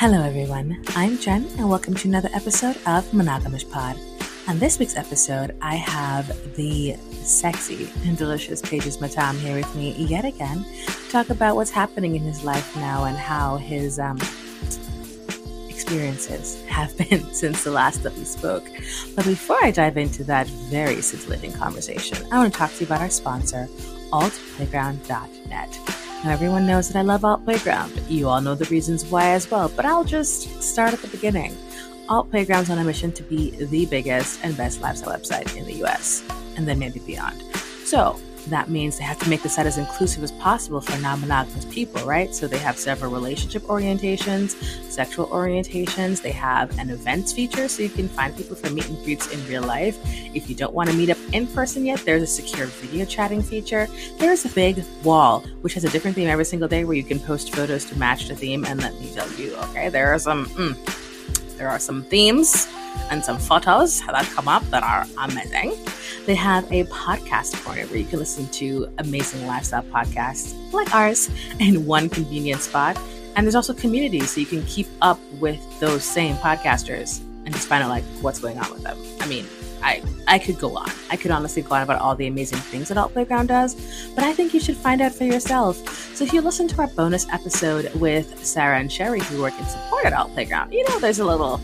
Hello, everyone. I'm Jen, and welcome to another episode of Monogamish Pod. On this week's episode, I have the sexy and delicious Pages Matam here with me yet again to talk about what's happening in his life now and how his um, experiences have been since the last that we spoke. But before I dive into that very scintillating conversation, I want to talk to you about our sponsor, altplayground.net. Now, everyone knows that I love Alt Playground. You all know the reasons why as well, but I'll just start at the beginning. Alt Playground's on a mission to be the biggest and best lifestyle website in the US, and then maybe beyond. So, that means they have to make the site as inclusive as possible for non monogamous people, right? So they have several relationship orientations, sexual orientations. They have an events feature so you can find people for meet and greets in real life. If you don't want to meet up in person yet, there's a secure video chatting feature. There's a big wall, which has a different theme every single day where you can post photos to match the theme. And let me tell you, okay, there are some, mm, there are some themes and some photos that come up that are amazing. They have a podcast corner where you can listen to amazing lifestyle podcasts like ours in one convenient spot. And there's also communities so you can keep up with those same podcasters and just find out like what's going on with them. I mean, I I could go on. I could honestly go on about all the amazing things that Alt Playground does, but I think you should find out for yourself. So if you listen to our bonus episode with Sarah and Sherry who work in support at Alt Playground, you know there's a little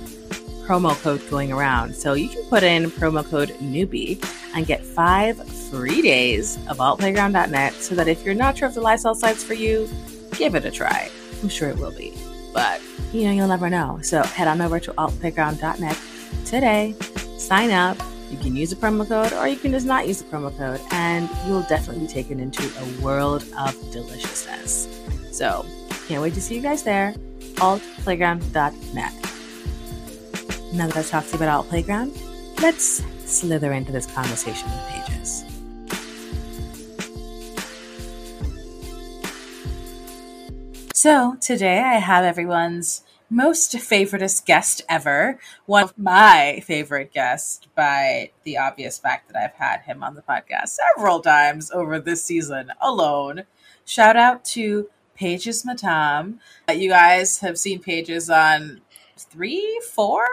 promo code going around. So you can put in promo code newbie and get five free days of altplayground.net so that if you're not sure if the lifestyle site's for you, give it a try. I'm sure it will be. But you know, you'll never know. So head on over to altplayground.net today, sign up. You can use the promo code or you can just not use the promo code, and you'll definitely be taken into a world of deliciousness. So, can't wait to see you guys there. altplayground.net. Now that I've talked about Alt Playground, let's slither into this conversation with Pages. So, today I have everyone's most favoritist guest ever, one of my favorite guests by the obvious fact that I've had him on the podcast several times over this season alone. Shout out to Pages Matam. You guys have seen Pages on three, four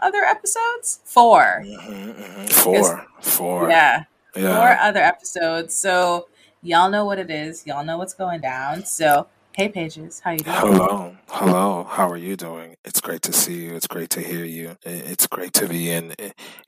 other episodes? 4 mm-hmm, mm-hmm. Four. Four. Yeah. yeah. Four other episodes. So y'all know what it is. Y'all know what's going down. So hey Pages, how you doing? Hello. Hello. How are you doing? It's great to see you. It's great to hear you. It's great to be in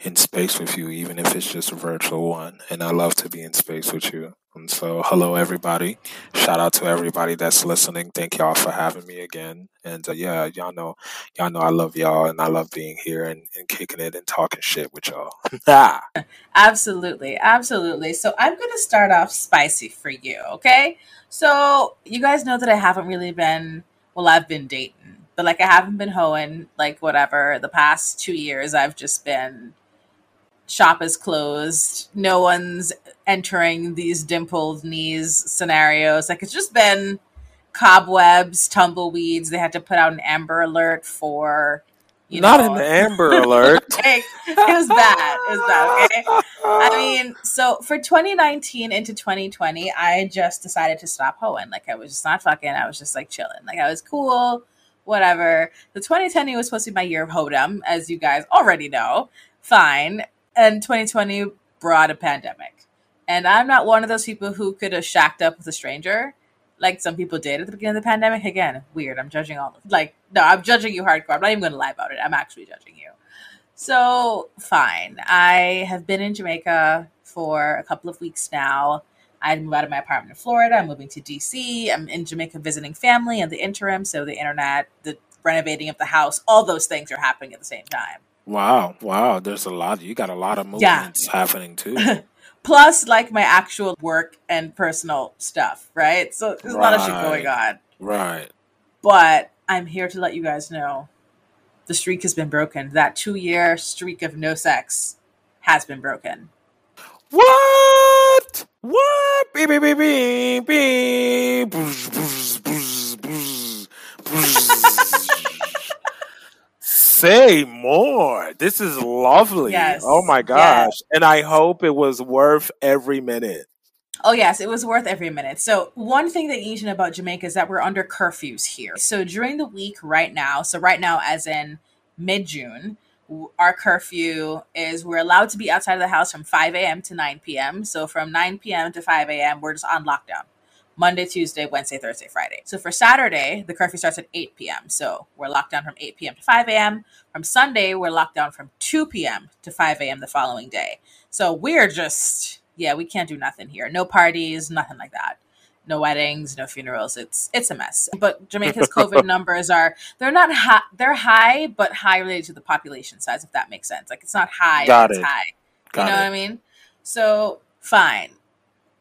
in space with you, even if it's just a virtual one. And I love to be in space with you. And so, hello everybody. Shout out to everybody that's listening. Thank y'all for having me again. And uh, yeah, y'all know, y'all know I love y'all, and I love being here and, and kicking it and talking shit with y'all. absolutely, absolutely. So I'm gonna start off spicy for you, okay? So you guys know that I haven't really been. Well, I've been dating, but like I haven't been hoeing. Like whatever. The past two years, I've just been shop is closed. No one's entering these dimpled knees scenarios. Like it's just been cobwebs, tumbleweeds. They had to put out an Amber Alert for. You know Not know, an Amber Alert. it was bad. It was bad. Okay. I mean, so for 2019 into 2020, I just decided to stop hoeing. Like I was just not fucking. I was just like chilling. Like I was cool, whatever. The 2020 was supposed to be my year of hoedom, as you guys already know. Fine and 2020 brought a pandemic. And I'm not one of those people who could have shacked up with a stranger like some people did at the beginning of the pandemic. Again, weird. I'm judging all of like no, I'm judging you hardcore. I'm not even gonna lie about it. I'm actually judging you. So fine. I have been in Jamaica for a couple of weeks now. I moved out of my apartment in Florida. I'm moving to DC. I'm in Jamaica visiting family in the interim. So the internet, the renovating of the house, all those things are happening at the same time. Wow, wow. There's a lot. You got a lot of movements yeah. happening too. Plus, like my actual work and personal stuff, right? So there's right. a lot of shit going on. Right. But I'm here to let you guys know the streak has been broken. That two year streak of no sex has been broken. What? What? Beep, beep, beep, beep, beep. Say more. This is lovely. Yes. Oh my gosh. Yes. And I hope it was worth every minute. Oh, yes, it was worth every minute. So, one thing that you need to know about Jamaica is that we're under curfews here. So, during the week right now, so right now, as in mid June, our curfew is we're allowed to be outside of the house from 5 a.m. to 9 p.m. So, from 9 p.m. to 5 a.m., we're just on lockdown. Monday, Tuesday, Wednesday, Thursday, Friday. So for Saturday, the curfew starts at 8 p.m. So we're locked down from 8 p.m. to 5 a.m. From Sunday, we're locked down from 2 p.m. to 5 a.m. the following day. So we're just, yeah, we can't do nothing here. No parties, nothing like that. No weddings, no funerals. It's it's a mess. But Jamaica's COVID numbers are they're not high. They're high, but high related to the population size. If that makes sense. Like it's not high. Got it's it. high. Got you know it. what I mean? So fine.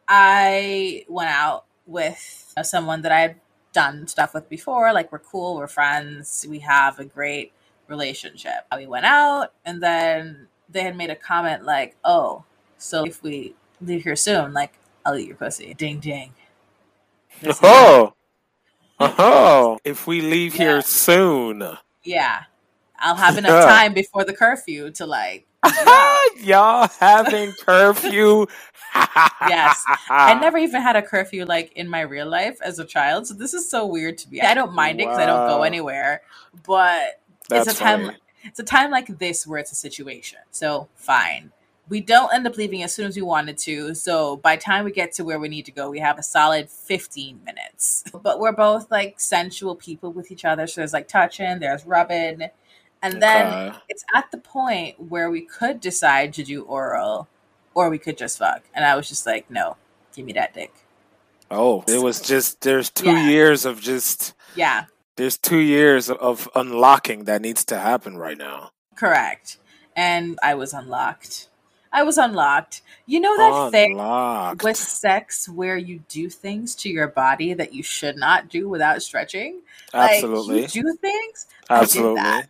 I went out with uh, someone that I've done stuff with before. Like we're cool, we're friends, we have a great relationship. Uh, we went out, and then they had made a comment like, "Oh, so if we leave here soon, like I'll eat your pussy." Ding ding. oh, oh! If we leave yeah. here soon, yeah, I'll have enough time before the curfew to like. Y'all having curfew yes. I never even had a curfew like in my real life as a child. So this is so weird to me. I don't mind it because I don't go anywhere. But That's it's a time funny. it's a time like this where it's a situation. So fine. We don't end up leaving as soon as we wanted to. So by time we get to where we need to go, we have a solid 15 minutes. But we're both like sensual people with each other. So there's like touching, there's rubbing. And then okay. it's at the point where we could decide to do oral or we could just fuck. And I was just like, no, give me that dick. Oh, it was just there's two yeah. years of just yeah. There's two years of unlocking that needs to happen right now. Correct. And I was unlocked. I was unlocked. You know that unlocked. thing with sex where you do things to your body that you should not do without stretching? Absolutely. Like, you do things. Absolutely.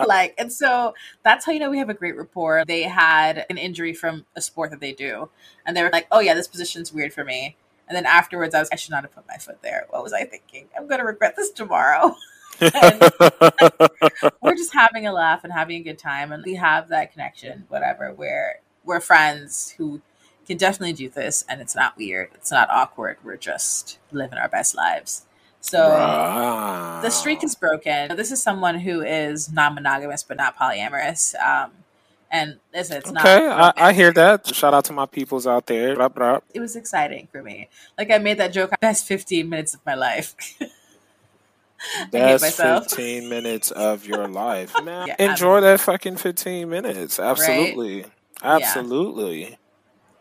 like and so that's how you know we have a great rapport. They had an injury from a sport that they do and they were like oh yeah this position's weird for me. And then afterwards i was i should not have put my foot there. What was i thinking? I'm going to regret this tomorrow. We're just having a laugh and having a good time and we have that connection whatever where we're friends who can definitely do this and it's not weird it's not awkward. We're just living our best lives so wow. the streak is broken. This is someone who is non-monogamous but not polyamorous. Um, and listen, it's not. Okay, I, I, hear that. Shout out to my peoples out there. It was exciting for me. Like I made that joke. Best fifteen minutes of my life. Best fifteen minutes of your life, man. Yeah, Enjoy I mean, that fucking fifteen minutes. Absolutely, right? absolutely. Yeah.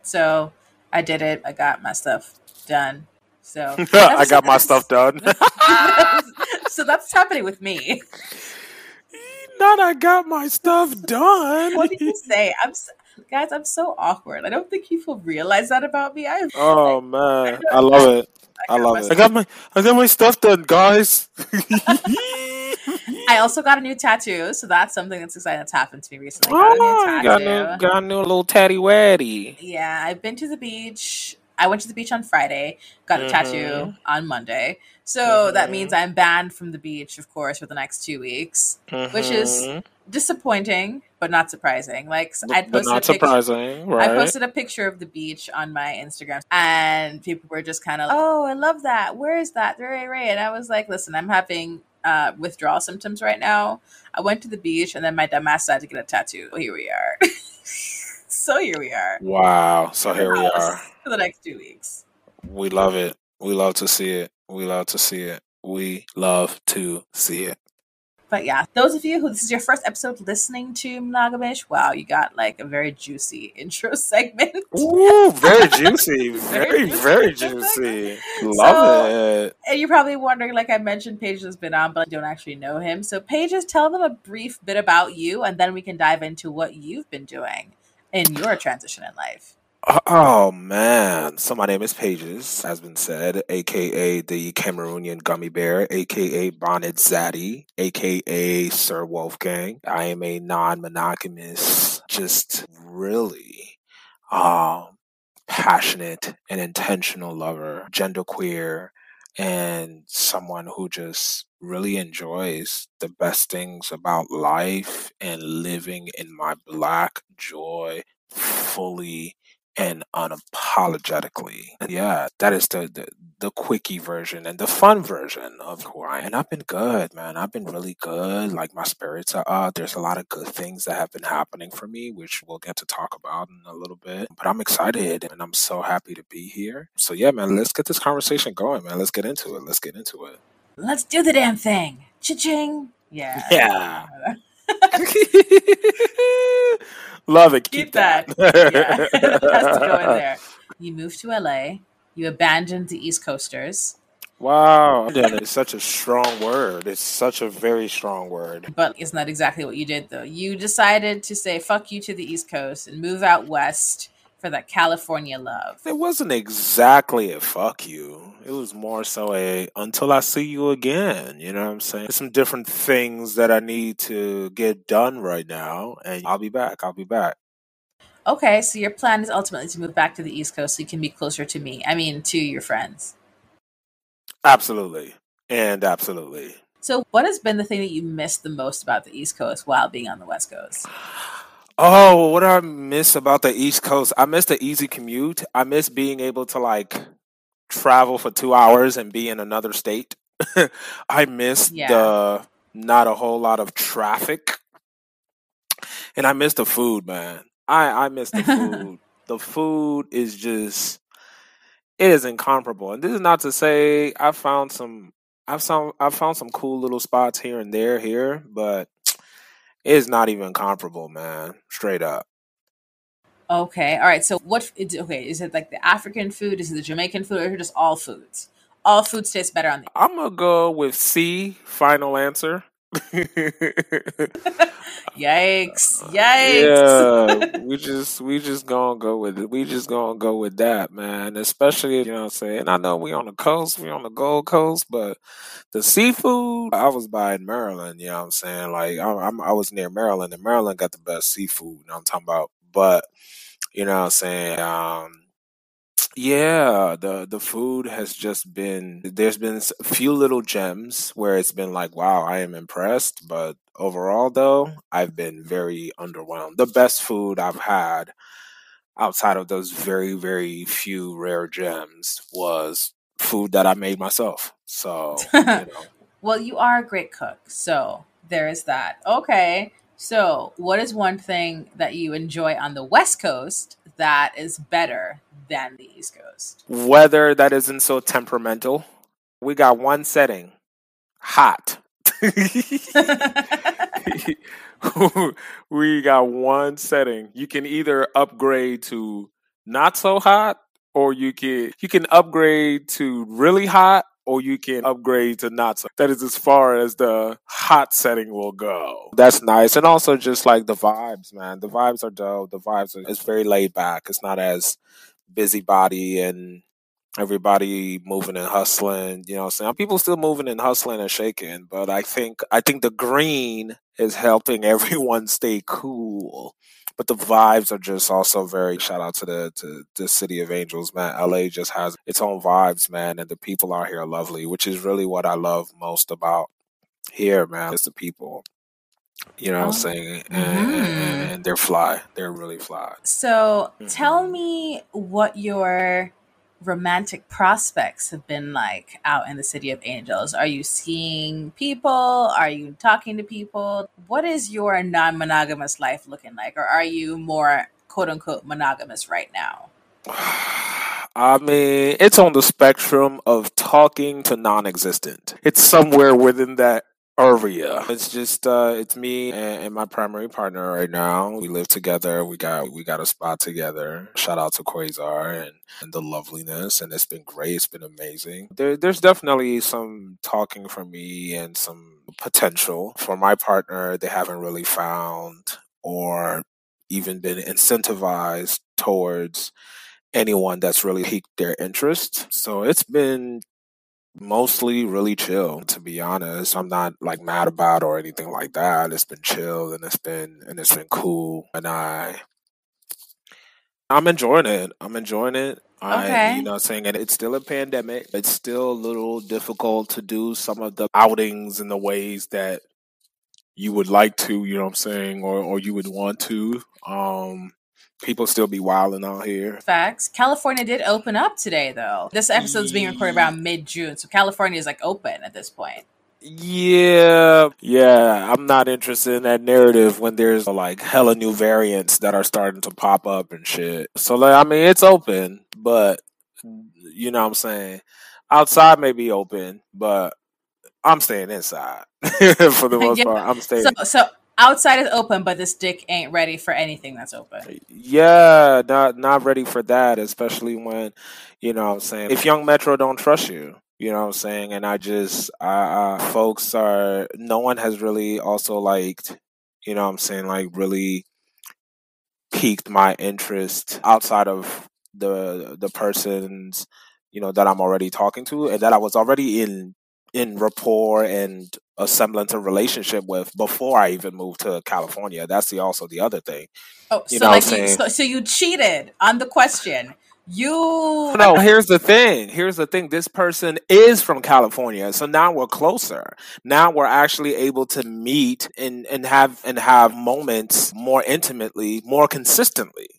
So I did it. I got my stuff done. So I got my stuff done. so that's happening with me. Not I got my stuff done. what did you say? I'm so, guys. I'm so awkward. I don't think people realize that about me. I oh like, man, I, I love it. I, I love it. I got my I got my stuff done, guys. I also got a new tattoo, so that's something that's exciting that's happened to me recently. Got oh, a new got a new, ah, got a new little tatty waddy. Yeah, I've been to the beach I went to the beach on Friday, got a mm-hmm. tattoo on Monday. So mm-hmm. that means I'm banned from the beach, of course, for the next two weeks, mm-hmm. which is mm-hmm. disappointing, but not surprising. Like I posted not a picture, surprising, right? I posted a picture of the beach on my Instagram, and people were just kind of, "Oh, I love that. Where is that?" Ray, Ray, and I was like, "Listen, I'm having uh, withdrawal symptoms right now. I went to the beach, and then my dumbass decided to get a tattoo. Here we are." so here we are. Wow. So here we are. For the next two weeks. We love it. We love to see it. We love to see it. We love to see it. But yeah, those of you who this is your first episode listening to Monogamish, wow, you got like a very juicy intro segment. Ooh, very juicy. very, very juicy. Love so, it. And you're probably wondering, like I mentioned, Paige has been on, but I don't actually know him. So Paige, tell them a brief bit about you, and then we can dive into what you've been doing in your transition in life? Oh man. So my name is Pages, has been said, aka the Cameroonian gummy bear, aka Bonnet Zaddy, aka Sir Wolfgang. I am a non-monogamous, just really um passionate and intentional lover, genderqueer, and someone who just really enjoys the best things about life and living in my black joy fully and unapologetically. Yeah, that is the, the the quickie version and the fun version of who I am. And I've been good, man. I've been really good. Like my spirits are up. There's a lot of good things that have been happening for me, which we'll get to talk about in a little bit. But I'm excited and I'm so happy to be here. So yeah, man, let's get this conversation going, man. Let's get into it. Let's get into it. Let's do the damn thing. Cha-ching. Yeah. Yeah. Love it. Keep, Keep that. that. yeah. has to go in there. You moved to LA. You abandoned the East Coasters. Wow. it's such a strong word. It's such a very strong word. But it's not exactly what you did, though. You decided to say fuck you to the East Coast and move out west for that California love. It wasn't exactly a fuck you. It was more so a until I see you again. You know what I'm saying? There's some different things that I need to get done right now, and I'll be back. I'll be back. Okay, so your plan is ultimately to move back to the East Coast so you can be closer to me. I mean, to your friends. Absolutely. And absolutely. So, what has been the thing that you missed the most about the East Coast while being on the West Coast? Oh, what do I miss about the East Coast? I miss the easy commute. I miss being able to like travel for two hours and be in another state. I miss yeah. the not a whole lot of traffic. And I miss the food, man. I, I miss the food. the food is just it is incomparable. And this is not to say I found some I've found I've found some cool little spots here and there here, but it's not even comparable, man. Straight up. Okay. All right. So what? Okay. Is it like the African food? Is it the Jamaican food, or just all foods? All foods taste better on the. I'm gonna go with C. Final answer. Yikes! Yikes! Yeah, we just we just gonna go with it. We just gonna go with that, man. Especially you know what I'm saying. I know we on the coast, we on the Gold Coast, but the seafood. I was by in Maryland. You know what I'm saying. Like I, I'm, I was near Maryland, and Maryland got the best seafood. You know what I'm talking about. But you know what I'm saying. Um, yeah, the the food has just been there's been a few little gems where it's been like, wow, I am impressed, but overall though, I've been very underwhelmed. The best food I've had outside of those very very few rare gems was food that I made myself. So, you know. well, you are a great cook. So, there is that. Okay. So, what is one thing that you enjoy on the West Coast that is better than the East Coast? Weather that isn't so temperamental. We got one setting hot. we got one setting. You can either upgrade to not so hot or you can you can upgrade to really hot or you can upgrade to not so. That is as far as the hot setting will go. That's nice. And also just like the vibes, man. The vibes are dope. The vibes are it's very laid back. It's not as busybody and everybody moving and hustling, you know I'm saying? People still moving and hustling and shaking, but I think I think the green is helping everyone stay cool. But the vibes are just also very shout out to the to the city of angels man. La just has its own vibes man and the people out here are lovely which is really what i love most about here man is the people you know what i'm oh, saying and, mm-hmm. and, and, they're fly they're really fly so tell me what your romantic prospects have been like out in the city of angels? Are you seeing people? Are you talking to people? What is your non monogamous life looking like? Or are you more quote unquote monogamous right now? I mean, it's on the spectrum of talking to non existent. It's somewhere within that area. It's just uh it's me and, and, my primary partner right now. We live together. We got we got a spot together. Shout out to Quasar and, and the loveliness and it's been great. It's been amazing. There there's definitely some talking for me and some potential. For my partner, they haven't really found or even been incentivized towards anyone that's really piqued their interest. So it's been mostly really chill to be honest. I'm not like mad about or anything like that. It's been chill and it's been and it's been cool. And i i'm enjoying it. I'm enjoying it. I, you know, saying? It, it's still a pandemic. It's still a little difficult to do some of the outings in the ways that you would like to, you know what I'm saying, or, or you would want to. Um, people still be wilding out here. Facts. California did open up today, though. This episode's being recorded around mid June, so California is like open at this point. Yeah, yeah. I'm not interested in that narrative when there's like hella new variants that are starting to pop up and shit. So, like, I mean, it's open, but you know what I'm saying? Outside may be open, but I'm staying inside for the most yeah. part. I'm staying. So, so outside is open, but this dick ain't ready for anything that's open. Yeah, not not ready for that, especially when, you know what I'm saying, if Young Metro don't trust you, you know what I'm saying? And I just uh, folks are no one has really also liked, you know what I'm saying, like really piqued my interest outside of the the persons, you know, that I'm already talking to and that I was already in in rapport and a semblance of relationship with before I even moved to California. That's the also the other thing. Oh, you so like you, so, so you cheated on the question. You no. Here's the thing. Here's the thing. This person is from California, so now we're closer. Now we're actually able to meet and and have and have moments more intimately, more consistently.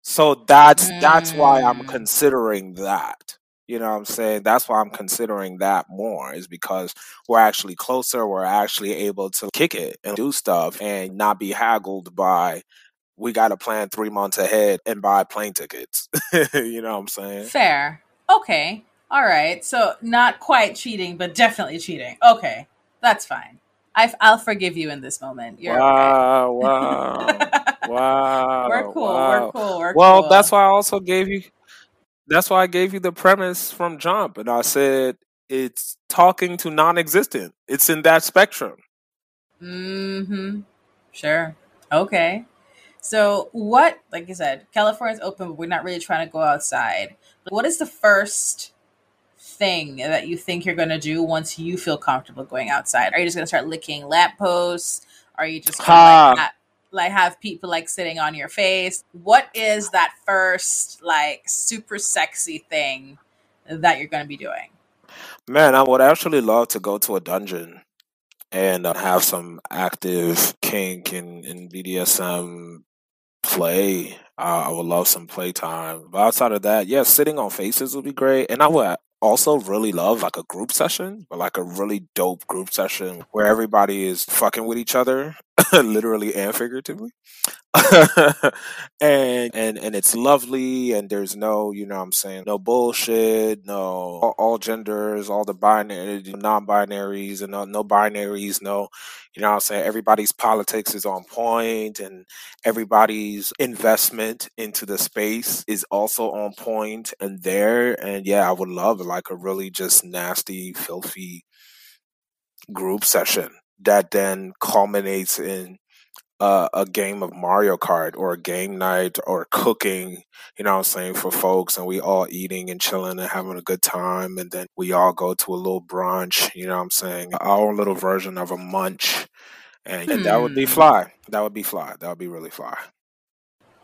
So that's mm. that's why I'm mm. considering that. You know what I'm saying? That's why I'm considering that more is because we're actually closer. We're actually able to kick it and do stuff and not be haggled by we got to plan three months ahead and buy plane tickets. you know what I'm saying? Fair. Okay. All right. So not quite cheating, but definitely cheating. Okay. That's fine. I, will forgive you in this moment. You're wow, okay. wow, wow. We're cool. Wow. We're cool. We're well, cool. that's why I also gave you that's why I gave you the premise from Jump, and I said it's talking to non-existent. It's in that spectrum. Hmm. Sure. Okay. So, what, like you said, California's open, but we're not really trying to go outside. What is the first thing that you think you're going to do once you feel comfortable going outside? Are you just going to start licking lampposts? Are you just like, like have people like sitting on your face. What is that first like super sexy thing that you're going to be doing? Man i would actually love to go to a dungeon and uh, have some active kink and, and bdsm play. Uh, i would love some playtime. But outside of that yeah sitting on faces would be great. And i would also really love like a group session, but like a really dope group session where everybody is fucking with each other, literally and figuratively. and and and it's lovely and there's no, you know what I'm saying, no bullshit, no all, all genders, all the binary non-binaries and no, no binaries, no you know what I'm saying? Everybody's politics is on point and everybody's investment into the space is also on point and there. And yeah, I would love like a really just nasty, filthy group session that then culminates in uh, a game of Mario Kart or a game night or cooking, you know what I'm saying, for folks and we all eating and chilling and having a good time and then we all go to a little brunch, you know what I'm saying, our little version of a munch. And, and that would be hmm. fly. That would be fly. That would be really fly.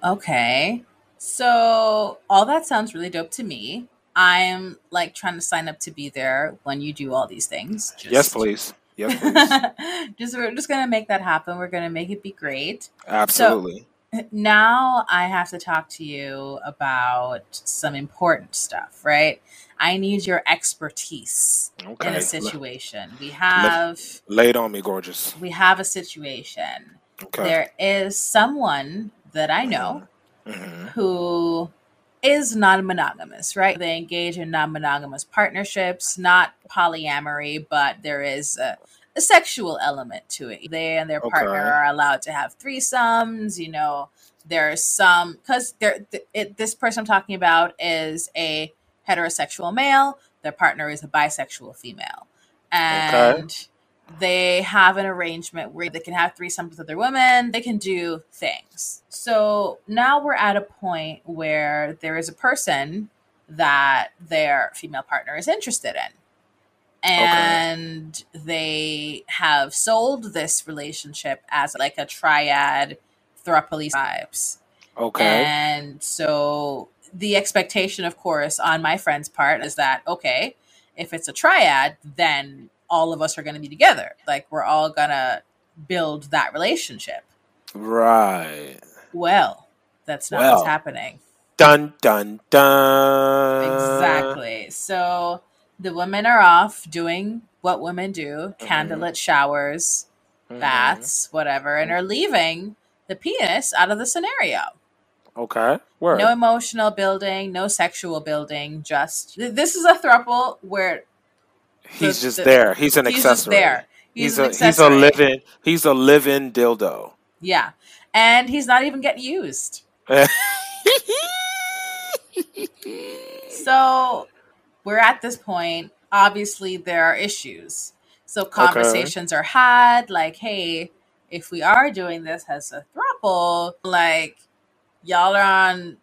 Okay. So all that sounds really dope to me. I'm like trying to sign up to be there when you do all these things. Just, yes, please. just we're just gonna make that happen. We're gonna make it be great. Absolutely. So, now I have to talk to you about some important stuff, right? I need your expertise okay. in a situation. We have laid on me, gorgeous. We have a situation. Okay. There is someone that I know mm-hmm. who is non monogamous, right? They engage in non monogamous partnerships, not polyamory, but there is a, a, sexual element to it. They and their partner are allowed to have threesomes, you know. There's some because there th- this person I'm talking about is a heterosexual male, their partner is a bisexual female. And okay they have an arrangement where they can have threesomes with other women, they can do things. So now we're at a point where there is a person that their female partner is interested in. And okay. they have sold this relationship as like a triad throuple vibes. Okay. And so the expectation, of course, on my friend's part is that, okay, if it's a triad, then all of us are going to be together. Like we're all going to build that relationship. Right. Well, That's not well, what's happening. Dun dun dun. Exactly. So the women are off doing what women do: mm-hmm. candlelit showers, mm-hmm. baths, whatever, and are leaving the penis out of the scenario. Okay. Word. No emotional building, no sexual building. Just this is a throuple where he's the, just the, there. He's an he's accessory. there. He's, he's a accessory. he's a living he's a living dildo. Yeah, and he's not even getting used. so we're at this point. Obviously, there are issues. So conversations okay. are had, like, "Hey, if we are doing this as a throuple, like, y'all are on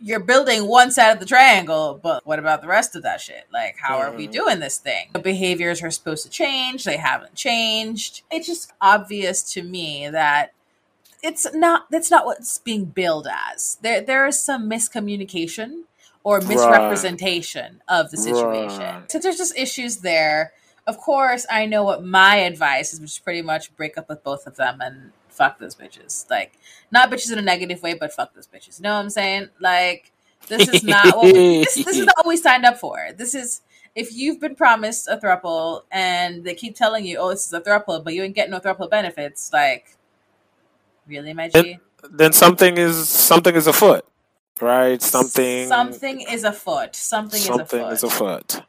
you're building one side of the triangle, but what about the rest of that shit? Like, how are we mm-hmm. doing this thing? The behaviors are supposed to change, they haven't changed. It's just obvious to me that it's not that's not what's being billed as. There there is some miscommunication or misrepresentation right. of the situation. Right. So there's just issues there. Of course, I know what my advice is, which is pretty much break up with both of them and fuck those bitches. Like, not bitches in a negative way, but fuck those bitches. You know what I'm saying? Like, this is not what we, this, this is not what we signed up for. This is if you've been promised a throuple and they keep telling you, "Oh, this is a throuple," but you ain't getting no throuple benefits, like, really, my G? Then, then something is something is afoot, right? Something something is afoot. Something, something is afoot. Is afoot.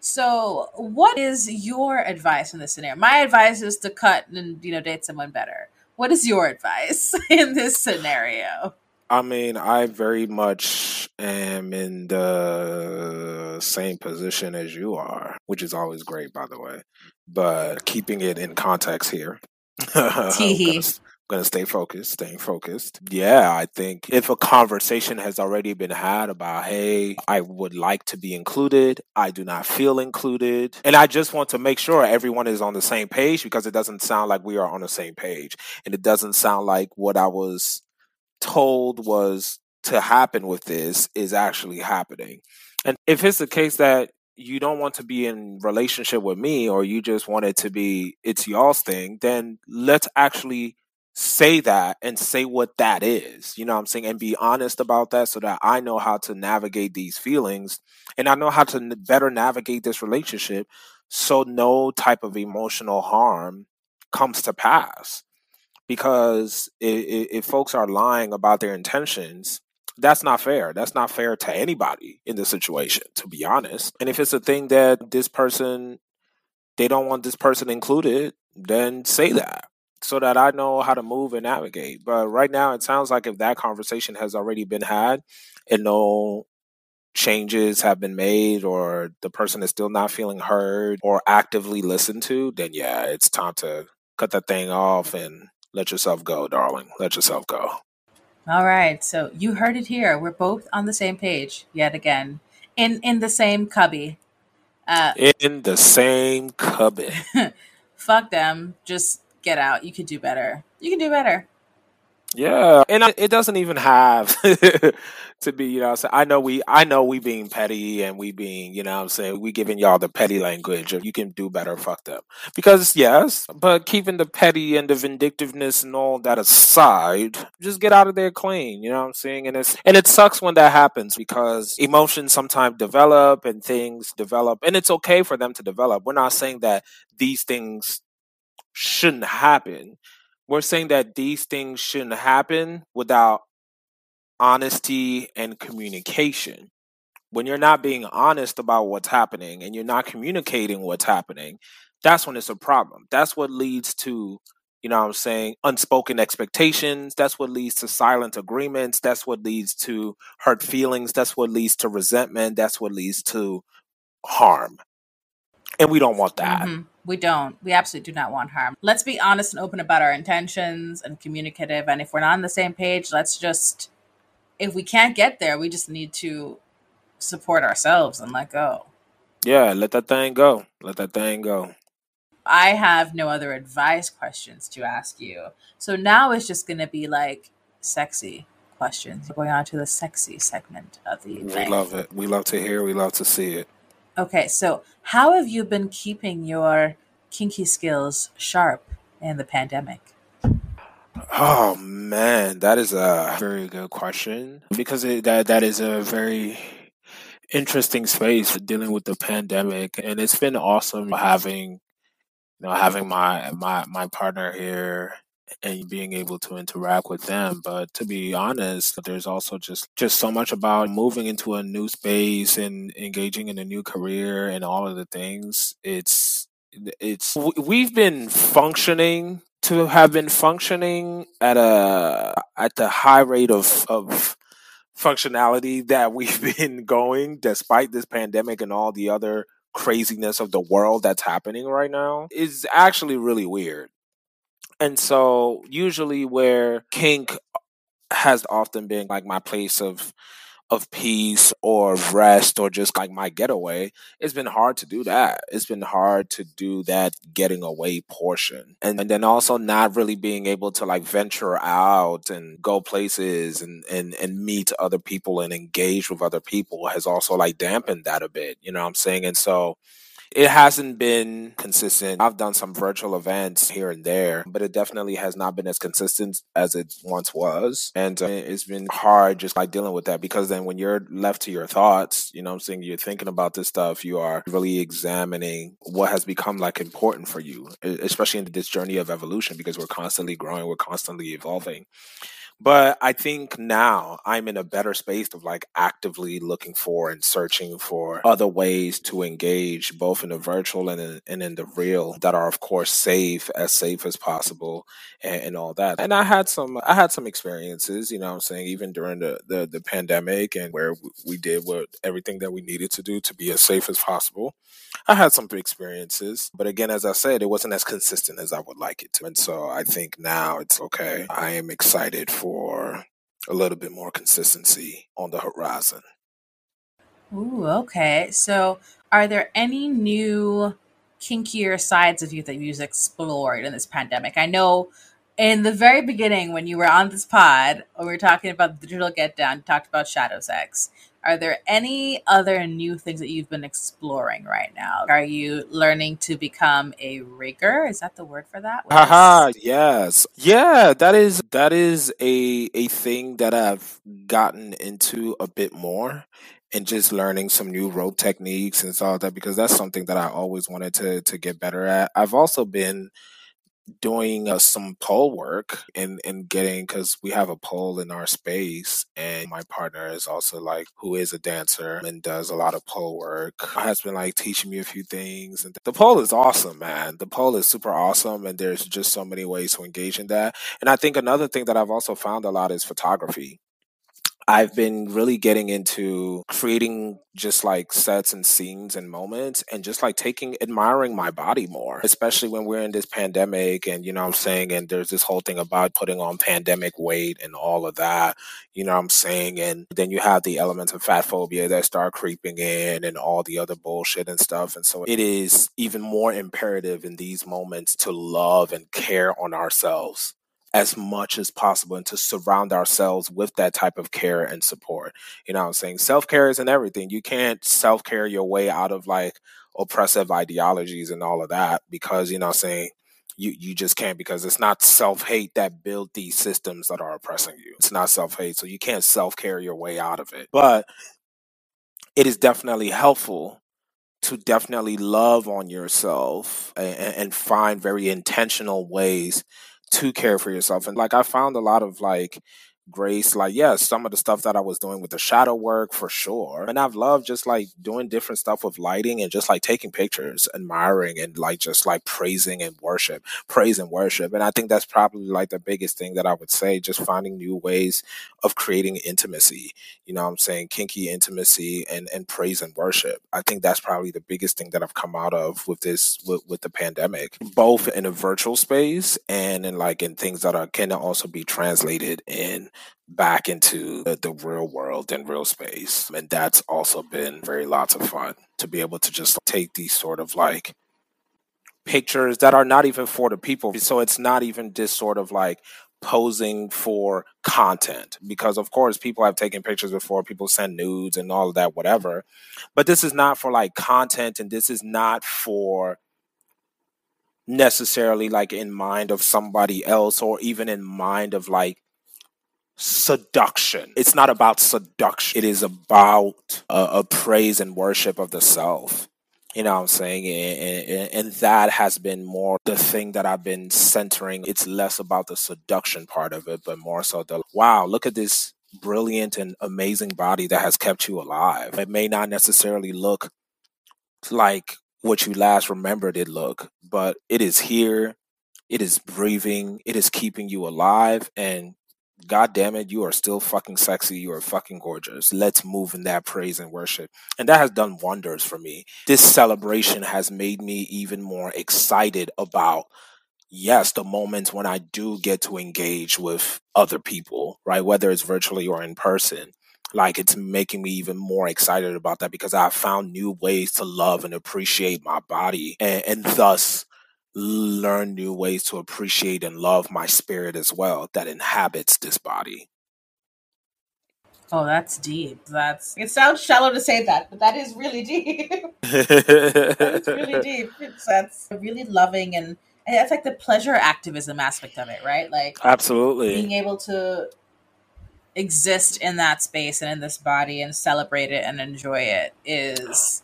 So, what is your advice in this scenario? My advice is to cut and you know date someone better. What is your advice in this scenario? I mean, I very much am in the same position as you are, which is always great, by the way. But keeping it in context here, going to stay focused, staying focused. Yeah, I think if a conversation has already been had about, hey, I would like to be included, I do not feel included, and I just want to make sure everyone is on the same page because it doesn't sound like we are on the same page. And it doesn't sound like what I was told was to happen with this is actually happening. And if it's the case that you don't want to be in relationship with me or you just want it to be it's y'all's thing, then let's actually say that and say what that is you know what i'm saying and be honest about that so that i know how to navigate these feelings and i know how to better navigate this relationship so no type of emotional harm comes to pass. Because if, if folks are lying about their intentions that's not fair. That's not fair to anybody in the situation to be honest. And if it's a thing that this person they don't want this person included then say that so that I know how to move and navigate. But right now, it sounds like if that conversation has already been had and no changes have been made or the person is still not feeling heard or actively listened to, then yeah, it's time to cut that thing off and let yourself go, darling. Let yourself go. All right. So you heard it here. We're both on the same page yet again. In in the same cubby. Uh, in the same cubby. fuck them. Just get out. You could do better. You can do better. Yeah, and it doesn't even have to be, you know, I know we, I know we being petty and we being, you know, I'm saying we giving y'all the petty language. If you can do better, fuck them. Because yes, but keeping the petty and the vindictiveness and all that aside, just get out of there clean. You know what I'm saying? And it's and it sucks when that happens because emotions sometimes develop and things develop, and it's okay for them to develop. We're not saying that these things shouldn't happen. We're saying that these things shouldn't happen without honesty and communication. When you're not being honest about what's happening and you're not communicating what's happening, that's when it's a problem. That's what leads to, you know what I'm saying, unspoken expectations. That's what leads to silent agreements. That's what leads to hurt feelings. That's what leads to resentment. That's what leads to harm. And we don't want that. Mm-hmm. We don't. We absolutely do not want harm. Let's be honest and open about our intentions and communicative. And if we're not on the same page, let's just, if we can't get there, we just need to support ourselves and let go. Yeah, let that thing go. Let that thing go. I have no other advice questions to ask you. So now it's just going to be like sexy questions. Going on to the sexy segment of the. We love it. We love to hear. We love to see it. Okay, so how have you been keeping your kinky skills sharp in the pandemic? Oh man, that is a very good question because it, that that is a very interesting space dealing with the pandemic, and it's been awesome having you know having my my my partner here and being able to interact with them but to be honest there's also just just so much about moving into a new space and engaging in a new career and all of the things it's it's we've been functioning to have been functioning at a at the high rate of of functionality that we've been going despite this pandemic and all the other craziness of the world that's happening right now is actually really weird. And so usually where kink has often been like my place of of peace or rest or just like my getaway, it's been hard to do that. It's been hard to do that getting away portion. And, and then also not really being able to like venture out and go places and, and, and meet other people and engage with other people has also like dampened that a bit, you know what I'm saying? And so it hasn't been consistent. I've done some virtual events here and there, but it definitely has not been as consistent as it once was. And uh, it's been hard just like dealing with that because then when you're left to your thoughts, you know I'm saying, you're thinking about this stuff, you are really examining what has become like important for you, especially in this journey of evolution because we're constantly growing, we're constantly evolving. But I think now I'm in a better space of like actively looking for and searching for other ways to engage both in the virtual and in, and in the real that are of course safe, as safe as possible and, and all that. And I had some I had some experiences, you know I'm saying, even during the, the, the pandemic and where we did what everything that we needed to do to be as safe as possible. I had some experiences, but again, as I said, it wasn't as consistent as I would like it to. And so I think now it's okay. I am excited for a little bit more consistency on the horizon. Ooh, okay. So, are there any new kinkier sides of you that you've explored in this pandemic? I know in the very beginning when you were on this pod, when we were talking about the digital get down, talked about shadow sex. Are there any other new things that you've been exploring right now? Are you learning to become a rigger? Is that the word for that? Haha, yes. Yeah, that is that is a a thing that I've gotten into a bit more and just learning some new rope techniques and all that because that's something that I always wanted to to get better at. I've also been doing uh, some pole work and and getting because we have a pole in our space and my partner is also like who is a dancer and does a lot of pole work. Has been like teaching me a few things and the pole is awesome man. The pole is super awesome and there's just so many ways to engage in that. And i think another thing that i've also found a lot is photography I've been really getting into creating just like sets and scenes and moments and just like taking admiring my body more, especially when we're in this pandemic and you know I'm saying and there's this whole thing about putting on pandemic weight and all of that, you know what I'm saying and then you have the elements of fat phobia that start creeping in and all the other bullshit and stuff and so it is even more imperative in these moments to love and care on ourselves as much as possible and to surround ourselves with that type of care and support. You know what I'm saying? Self care isn't everything. You can't self care your way out of like oppressive ideologies and all of that because, you know I'm saying? You, you just can't because it's not self hate that build these systems that are oppressing you. It's not self hate. So you can't self care your way out of it. But it is definitely helpful to definitely love on yourself and, and find very intentional ways to care for yourself. And like I found a lot of like grace like yes some of the stuff that i was doing with the shadow work for sure. And i've loved just like doing different stuff with lighting and just like taking pictures admiring and like just like praising and worship praise and worship. And i think that's probably like the biggest thing that i would say just finding new ways of creating intimacy you know i'm saying? Kinky intimacy and and praise and worship. I think that's probably the biggest thing that i've come out of with this with, with the pandemic both in a virtual space and in like in things that are can also be translated in back into the, the, real world and real space. And that's also been very lots of fun to be able to just take these sort of like pictures that are not even for the people. So it's not even just sort of like posing for content because of course people have taken pictures before people send nudes and all of that whatever but this is not for like content and this is not for necessarily like in mind of somebody else or even in mind of like seduction. It's not about seduction. It is about a, a praise and worship of the self. You know what I'm saying? And, and, and, that has been more the thing that I've been centering. It's less about the seduction part of it, but more so the wow, look at this brilliant and amazing body that has kept you alive. It may not necessarily look like what you last remembered it look, but it is here. It is breathing. It is keeping you alive. And God damn it, you are still fucking sexy. You are fucking gorgeous. Let's move in that praise and worship. And that has done wonders for me. This celebration has made me even more excited about, yes, the moments when I do get to engage with other people, right? Whether it's virtually or in person. Like it's making me even more excited about that because I found new ways to love and appreciate my body and, and thus learn new ways to appreciate and love my spirit as well that inhabits this body. Oh, that's deep. That's it sounds shallow to say that, but that is really deep. that's really deep. It's, that's really loving and, and that's like the pleasure activism aspect of it, right? Like absolutely being able to exist in that space and in this body and celebrate it and enjoy it is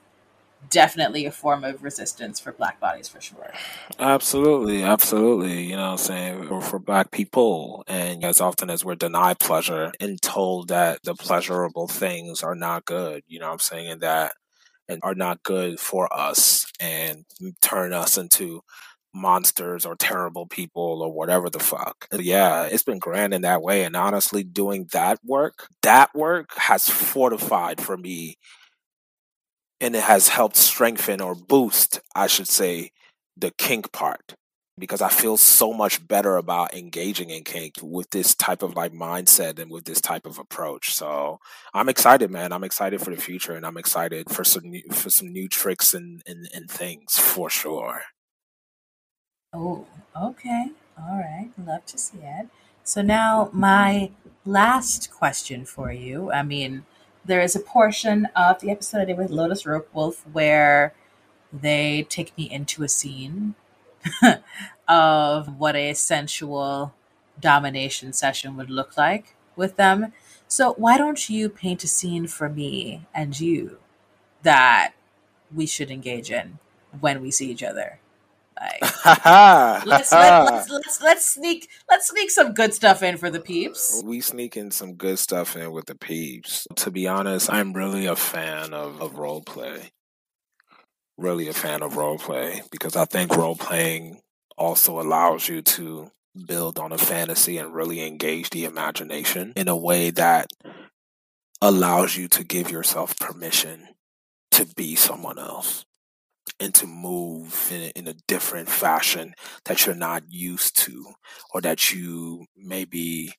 definitely a form of resistance for black bodies for sure. Absolutely, absolutely. You know what I'm saying? Or for black people. And as often as we're denied pleasure and told that the pleasurable things are not good, you know what I'm saying? And that and are not good for us and turn us into monsters or terrible people or whatever the fuck. Yeah, it's been grand in that way. And honestly, doing that work, that work has fortified for me and it has helped strengthen or boost, I should say, the kink part because I feel so much better about engaging in kink with this type of like mindset and with this type of approach. So I'm excited, man. I'm excited for the future, and I'm excited for some new, for some new tricks and, and and things for sure. Oh, okay, all right. Love to see it. So now my last question for you. I mean, there is a portion of the episode I did with Lotus Rope Wolf where they take me into a scene of what a sensual domination session would look like with them. So why don't you paint a scene for me and you that we should engage in when we see each other? Like, let's, let, let's let's let's sneak let's sneak some good stuff in for the peeps. Uh, we sneaking some good stuff in with the peeps. To be honest, I'm really a fan of, of role play. Really a fan of role play because I think role playing also allows you to build on a fantasy and really engage the imagination in a way that allows you to give yourself permission to be someone else and to move in, in a different fashion that you're not used to or that you may be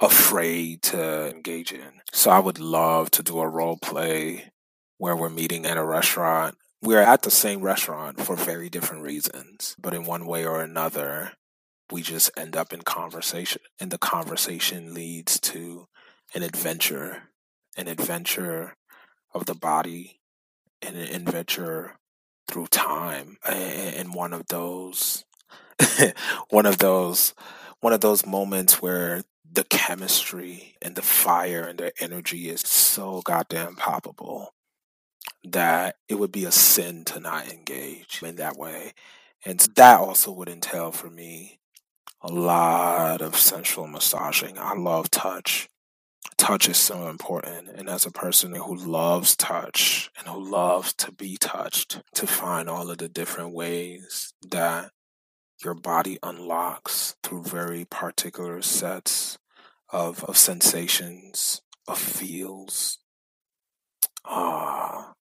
afraid to engage in. So I would love to do a role play where we're meeting at a restaurant. We're at the same restaurant for very different reasons, but in one way or another, we just end up in conversation, and the conversation leads to an adventure, an adventure of the body, and an adventure through time and one of those one of those one of those moments where the chemistry and the fire and the energy is so goddamn palpable that it would be a sin to not engage in that way. And that also would entail for me a lot of sensual massaging. I love touch touch is so important. And as a person who loves touch and who loves to be touched, to find all of the different ways that your body unlocks through very particular sets of, of sensations, of feels. Ah, uh,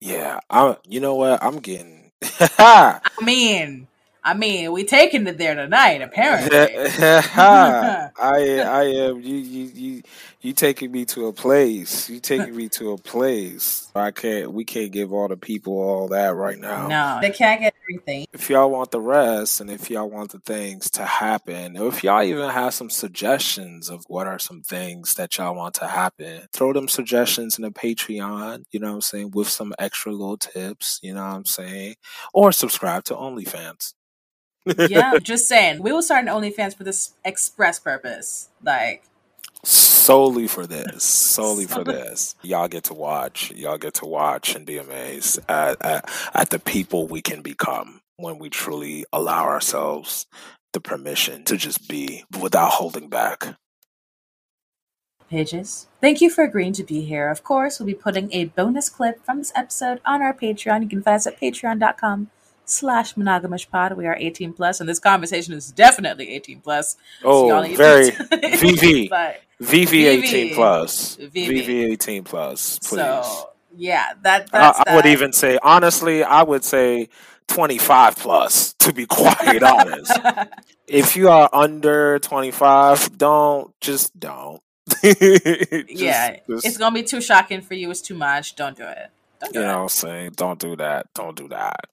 yeah. I, you know what? I'm getting. I mean, I mean, we taking it there tonight, apparently. I I am you you you you taking me to a place. You taking me to a place. I can't we can't give all the people all that right now. No, they can't get everything. If y'all want the rest and if y'all want the things to happen, or if y'all even have some suggestions of what are some things that y'all want to happen, throw them suggestions in the Patreon, you know what I'm saying, with some extra little tips, you know what I'm saying? Or subscribe to OnlyFans. Yeah, just saying. We will start an OnlyFans for this express purpose. Like solely for this, solely for this. Y'all get to watch. Y'all get to watch and be amazed at, at, at the people we can become when we truly allow ourselves the permission to just be without holding back. Pages. Thank you for agreeing to be here. Of course, we'll be putting a bonus clip from this episode on our Patreon. You can find us at patreon.com slash monogamish pod. We are 18 plus, and this conversation is definitely 18 plus. Oh, so very VV. VV 18 plus. VV 18 plus, please. So, yeah, that, that's I, I would even say, honestly, I would say 25 plus, to be quite honest. if you are under 25, don't, just don't. just, yeah, just, it's gonna be too shocking for you. It's too much. Don't do it. Don't do you know what I'm saying? Don't do that. Don't do that.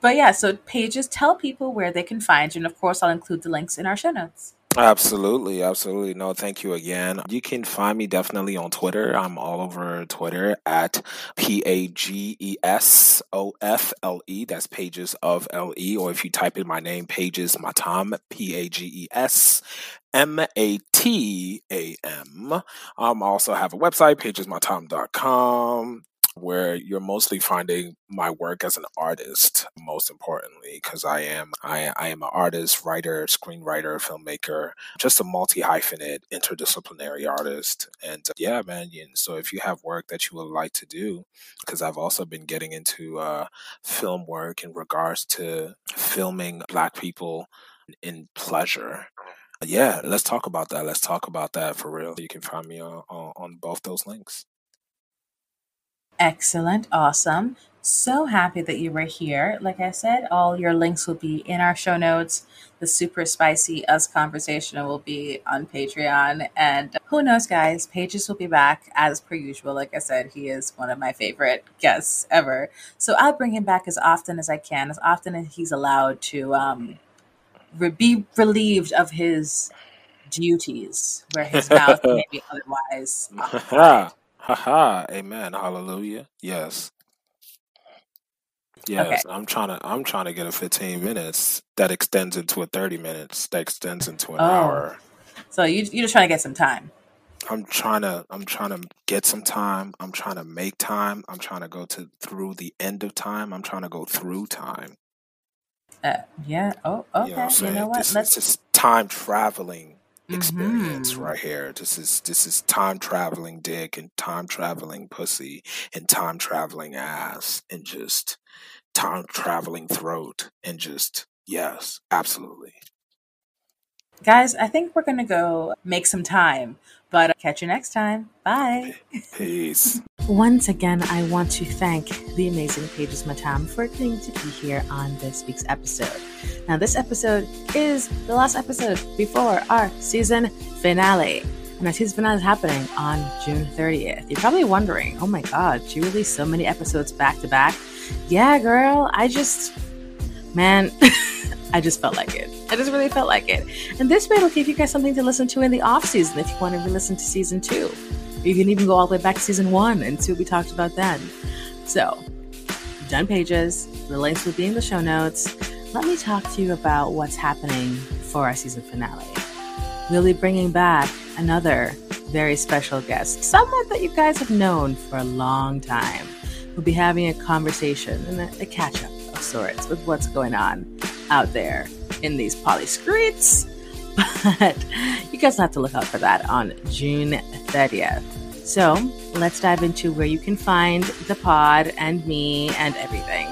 But yeah, so pages tell people where they can find you, and of course, I'll include the links in our show notes. Absolutely, absolutely. No, thank you again. You can find me definitely on Twitter. I'm all over Twitter at P A G E S O F L E. That's Pages of L E. Or if you type in my name, Pages Matam, P A G E S M A T A M. Um, I also have a website, pagesmatam.com where you're mostly finding my work as an artist most importantly because i am I, I am an artist writer screenwriter filmmaker just a multi hyphenate interdisciplinary artist. And uh, yeah man so if you have work that you would like to do because i've also been getting into uh, film work in regards to filming black people in pleasure. Yeah let's talk about that let's talk about that for real. You can find me on, on, on both those links Excellent. Awesome. So happy that you were here. Like I said, all your links will be in our show notes. The super spicy us conversation will be on Patreon. And who knows, guys, Pages will be back as per usual. Like I said, he is one of my favorite guests ever. So I'll bring him back as often as I can, as often as he's allowed to um, re- be relieved of his duties where his mouth may be otherwise occupied. Haha, amen. Hallelujah. Yes. Yes, Okay. I'm trying to I'm trying to get a 15 minutes that extends into a 30 minutes that extends into an Oh, hour. so you you're just trying to get some time. I'm trying to I'm trying to get some time. I'm trying to make time. I'm trying to go to through the end of time. I'm trying to go through time. Uh, yeah. Oh, You know what I'm okay. You know what? This is just time traveling experience mm-hmm. right here. This is this is time traveling dick and time traveling pussy and time traveling ass and just time traveling throat and just yes, absolutely. Guys, I think we're gonna go make some time but uh, catch you next time. Bye. Peace. Once again, I want to thank the amazing Pages Matam for agreeing to be here on this week's episode. Now, this episode is the last episode before our season finale. And our season finale is happening on June 30th. You're probably wondering, oh my God, she released so many episodes back to back. Yeah, girl, I just, man. I just felt like it. I just really felt like it. And this way, it'll give you guys something to listen to in the off season if you want to re-listen to season two. You can even go all the way back to season one and see what we talked about then. So, done pages. The links will be in the show notes. Let me talk to you about what's happening for our season finale. We'll be bringing back another very special guest, someone that you guys have known for a long time. We'll be having a conversation and a, a catch up of sorts with what's going on out there in these poly streets. But you guys have to look out for that on June 30th. So let's dive into where you can find the pod and me and everything.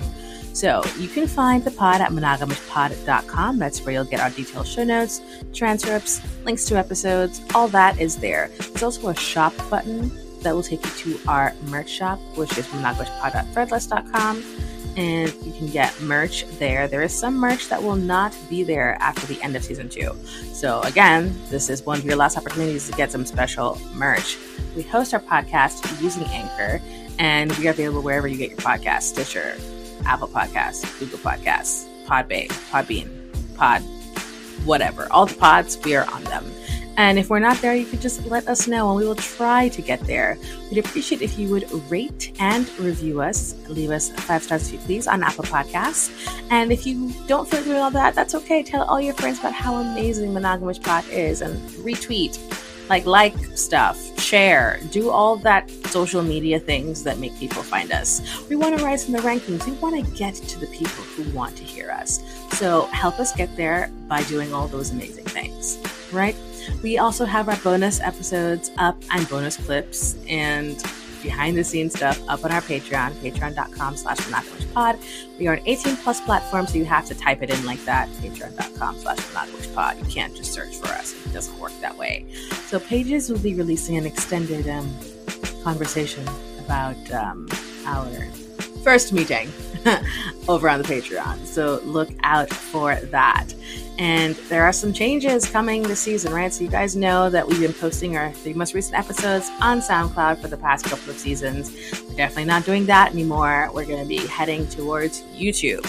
So you can find the pod at monogamishpod.com. That's where you'll get our detailed show notes, transcripts, links to episodes. All that is there. There's also a shop button that will take you to our merch shop, which is monogamishpod.threadless.com and you can get merch there. There is some merch that will not be there after the end of season two. So, again, this is one of your last opportunities to get some special merch. We host our podcast using Anchor, and we are available wherever you get your podcast Stitcher, Apple Podcasts, Google Podcasts, Podbay, Podbean, Pod, whatever. All the pods, we are on them. And if we're not there, you could just let us know and we will try to get there. We'd appreciate if you would rate and review us. Leave us five stars if you please on Apple Podcasts. And if you don't feel doing all that, that's okay. Tell all your friends about how amazing Monogamish Pod is and retweet, like like stuff, share, do all that social media things that make people find us. We want to rise in the rankings. We want to get to the people who want to hear us. So help us get there by doing all those amazing things, right? We also have our bonus episodes up and bonus clips and behind the scenes stuff up on our Patreon, patreon.com slash pod. We are an 18 plus platform, so you have to type it in like that, patreon.com slash pod. You can't just search for us. It doesn't work that way. So Pages will be releasing an extended um, conversation about um, our first meeting over on the Patreon. So look out for that. And there are some changes coming this season, right? So you guys know that we've been posting our three most recent episodes on SoundCloud for the past couple of seasons. We're definitely not doing that anymore. We're going to be heading towards YouTube.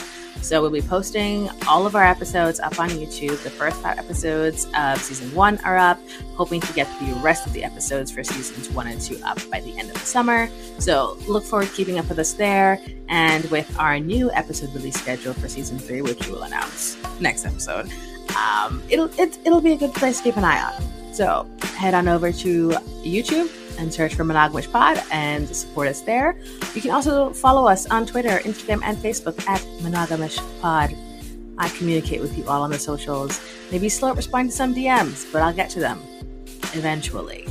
So we'll be posting all of our episodes up on YouTube. The first five episodes of season one are up, hoping to get the rest of the episodes for seasons one and two up by the end of the summer. So look forward to keeping up with us there and with our new episode release schedule for season three, which we will announce next episode. Um, it'll it, it'll be a good place to keep an eye on. So head on over to YouTube and search for Monogamish Pod and support us there. You can also follow us on Twitter, Instagram, and Facebook at Monogamish Pod. I communicate with you all on the socials. Maybe slow at responding to some DMs, but I'll get to them eventually.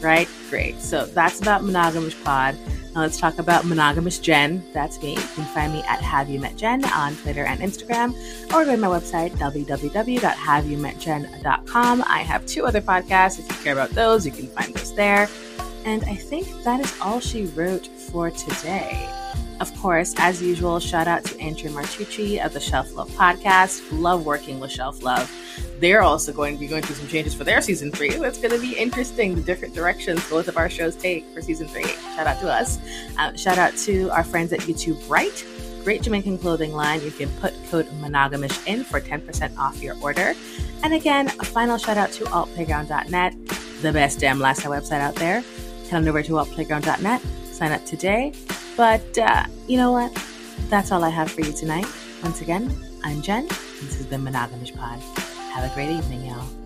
Right? Great. So that's about Monogamish Pod. Now let's talk about monogamish Jen. That's me. You can find me at Have You Met Jen on Twitter and Instagram, or go to my website, www.haveyoumetjen.com. I have two other podcasts. If you care about those, you can find those there. And I think that is all she wrote for today. Of course, as usual, shout out to Andrea Martucci of the Shelf Love podcast. Love working with Shelf Love. They're also going to be going through some changes for their season three. It's going to be interesting the different directions both of our shows take for season three. Shout out to us. Uh, shout out to our friends at YouTube Bright. Great Jamaican clothing line. You can put code monogamish in for 10% off your order. And again, a final shout out to altplayground.net, the best damn lifestyle website out there head on over to altplayground.net, sign up today. But uh, you know what? That's all I have for you tonight. Once again, I'm Jen. This has been Monogamish Pod. Have a great evening, y'all.